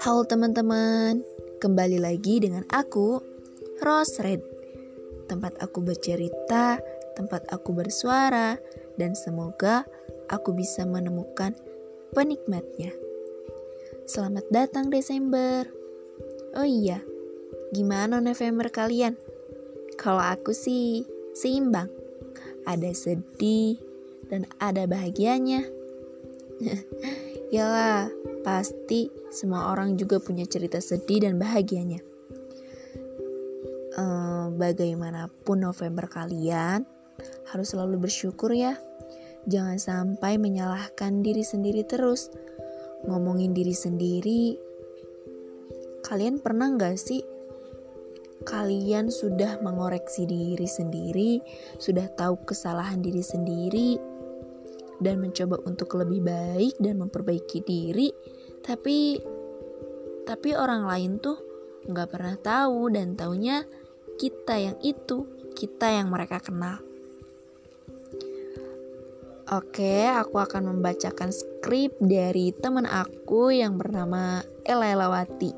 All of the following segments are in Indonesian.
Halo teman-teman, kembali lagi dengan aku, Rose Red. Tempat aku bercerita, tempat aku bersuara, dan semoga aku bisa menemukan penikmatnya. Selamat datang Desember. Oh iya, gimana November kalian? Kalau aku sih seimbang. Ada sedih dan ada bahagianya. Yalah, pasti semua orang juga punya cerita sedih dan bahagianya. Uh, bagaimanapun November kalian, harus selalu bersyukur ya. Jangan sampai menyalahkan diri sendiri terus. Ngomongin diri sendiri, kalian pernah nggak sih kalian sudah mengoreksi diri sendiri, sudah tahu kesalahan diri sendiri, dan mencoba untuk lebih baik dan memperbaiki diri tapi tapi orang lain tuh nggak pernah tahu dan taunya kita yang itu kita yang mereka kenal Oke, aku akan membacakan skrip dari teman aku yang bernama Ella Elawati.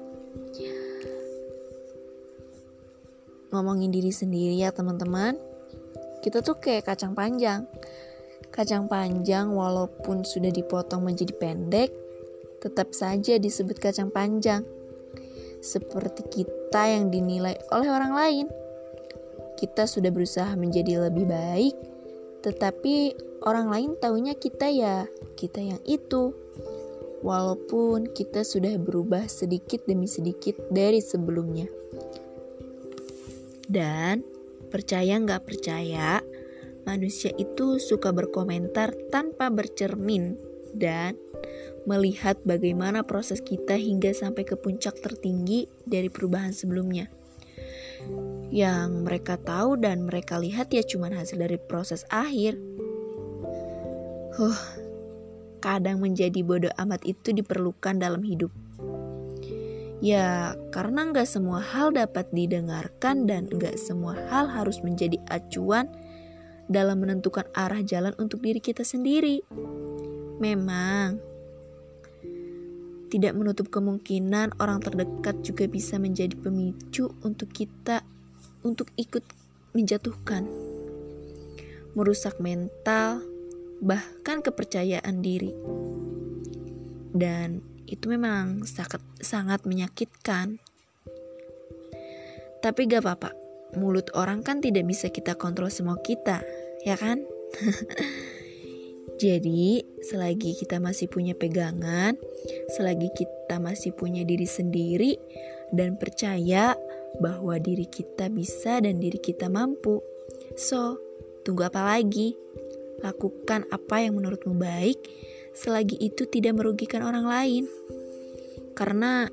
Ngomongin diri sendiri ya teman-teman. Kita tuh kayak kacang panjang. Kacang panjang walaupun sudah dipotong menjadi pendek, tetap saja disebut kacang panjang. Seperti kita yang dinilai oleh orang lain. Kita sudah berusaha menjadi lebih baik, tetapi orang lain taunya kita ya, kita yang itu. Walaupun kita sudah berubah sedikit demi sedikit dari sebelumnya. Dan percaya nggak percaya, manusia itu suka berkomentar tanpa bercermin dan melihat bagaimana proses kita hingga sampai ke puncak tertinggi dari perubahan sebelumnya. Yang mereka tahu dan mereka lihat ya cuma hasil dari proses akhir. Huh, kadang menjadi bodoh amat itu diperlukan dalam hidup. Ya, karena nggak semua hal dapat didengarkan dan nggak semua hal harus menjadi acuan dalam menentukan arah jalan untuk diri kita sendiri. Memang, tidak menutup kemungkinan orang terdekat juga bisa menjadi pemicu untuk kita untuk ikut menjatuhkan, merusak mental, bahkan kepercayaan diri. Dan itu memang sangat, sangat menyakitkan. Tapi gak apa-apa, mulut orang kan tidak bisa kita kontrol semua kita, ya kan? Jadi, selagi kita masih punya pegangan, selagi kita masih punya diri sendiri dan percaya bahwa diri kita bisa dan diri kita mampu. So, tunggu apa lagi? Lakukan apa yang menurutmu baik selagi itu tidak merugikan orang lain. Karena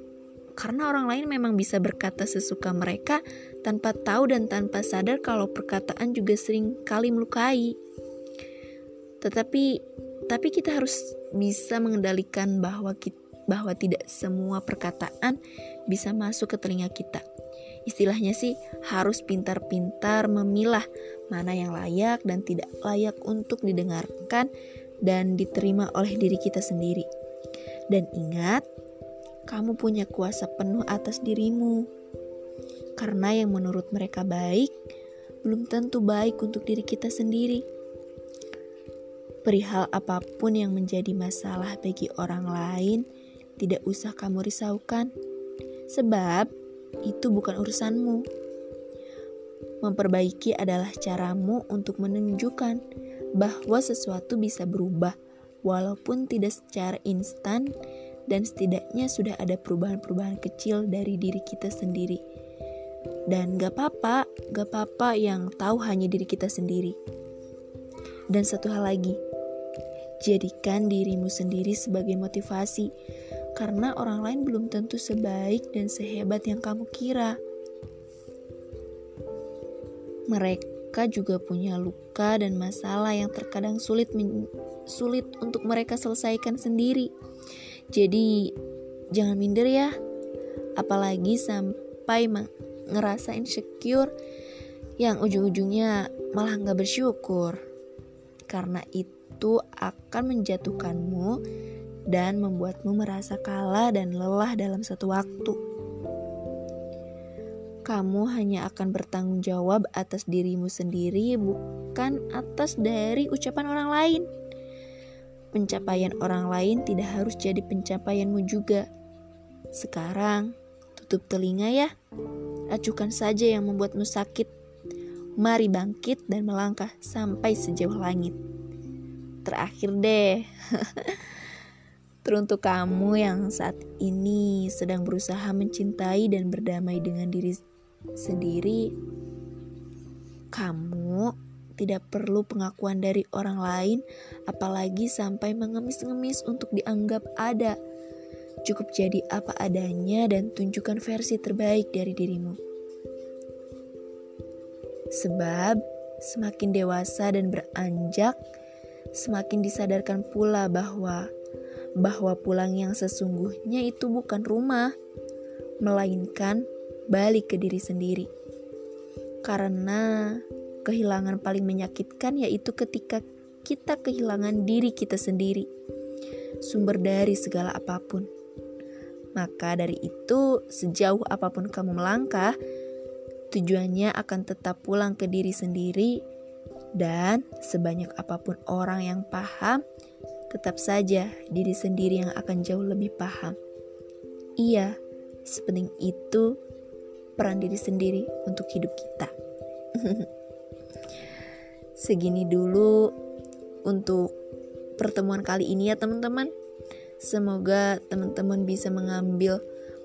karena orang lain memang bisa berkata sesuka mereka tanpa tahu dan tanpa sadar kalau perkataan juga sering kali melukai. Tetapi tapi kita harus bisa mengendalikan bahwa kita, bahwa tidak semua perkataan bisa masuk ke telinga kita. Istilahnya sih harus pintar-pintar memilah mana yang layak dan tidak layak untuk didengarkan dan diterima oleh diri kita sendiri. Dan ingat, kamu punya kuasa penuh atas dirimu. Karena yang menurut mereka baik, belum tentu baik untuk diri kita sendiri. Perihal apa pun yang menjadi masalah bagi orang lain, tidak usah kamu risaukan, sebab itu bukan urusanmu. Memperbaiki adalah caramu untuk menunjukkan bahwa sesuatu bisa berubah, walaupun tidak secara instan dan setidaknya sudah ada perubahan-perubahan kecil dari diri kita sendiri. Dan gak apa-apa, gak apa-apa yang tahu hanya diri kita sendiri. Dan satu hal lagi, jadikan dirimu sendiri sebagai motivasi, karena orang lain belum tentu sebaik dan sehebat yang kamu kira. Mereka juga punya luka dan masalah yang terkadang sulit sulit untuk mereka selesaikan sendiri. Jadi jangan minder ya. Apalagi sampai ngerasa insecure yang ujung-ujungnya malah nggak bersyukur. Karena itu itu akan menjatuhkanmu dan membuatmu merasa kalah dan lelah dalam satu waktu. Kamu hanya akan bertanggung jawab atas dirimu sendiri, bukan atas dari ucapan orang lain. Pencapaian orang lain tidak harus jadi pencapaianmu juga. Sekarang, tutup telinga ya. Acukan saja yang membuatmu sakit. Mari bangkit dan melangkah sampai sejauh langit. Terakhir deh. Teruntuk kamu yang saat ini sedang berusaha mencintai dan berdamai dengan diri sendiri, kamu tidak perlu pengakuan dari orang lain, apalagi sampai mengemis-ngemis untuk dianggap ada. Cukup jadi apa adanya dan tunjukkan versi terbaik dari dirimu. Sebab semakin dewasa dan beranjak, semakin disadarkan pula bahwa bahwa pulang yang sesungguhnya itu bukan rumah, melainkan balik ke diri sendiri. Karena kehilangan paling menyakitkan yaitu ketika kita kehilangan diri kita sendiri, sumber dari segala apa pun. Maka dari itu, sejauh apa pun kamu melangkah, tujuannya akan tetap pulang ke diri sendiri, dan sebanyak apa pun orang yang paham tetap saja diri sendiri yang akan jauh lebih paham. Iya, sepenting itu peran diri sendiri untuk hidup kita. Segini dulu untuk pertemuan kali ini ya teman-teman. Semoga teman-teman bisa mengambil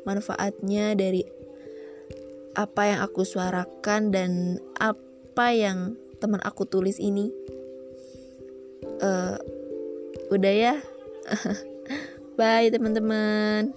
manfaatnya dari apa yang aku suarakan dan apa yang teman aku tulis ini. Uh, Udah ya. Bye teman-teman.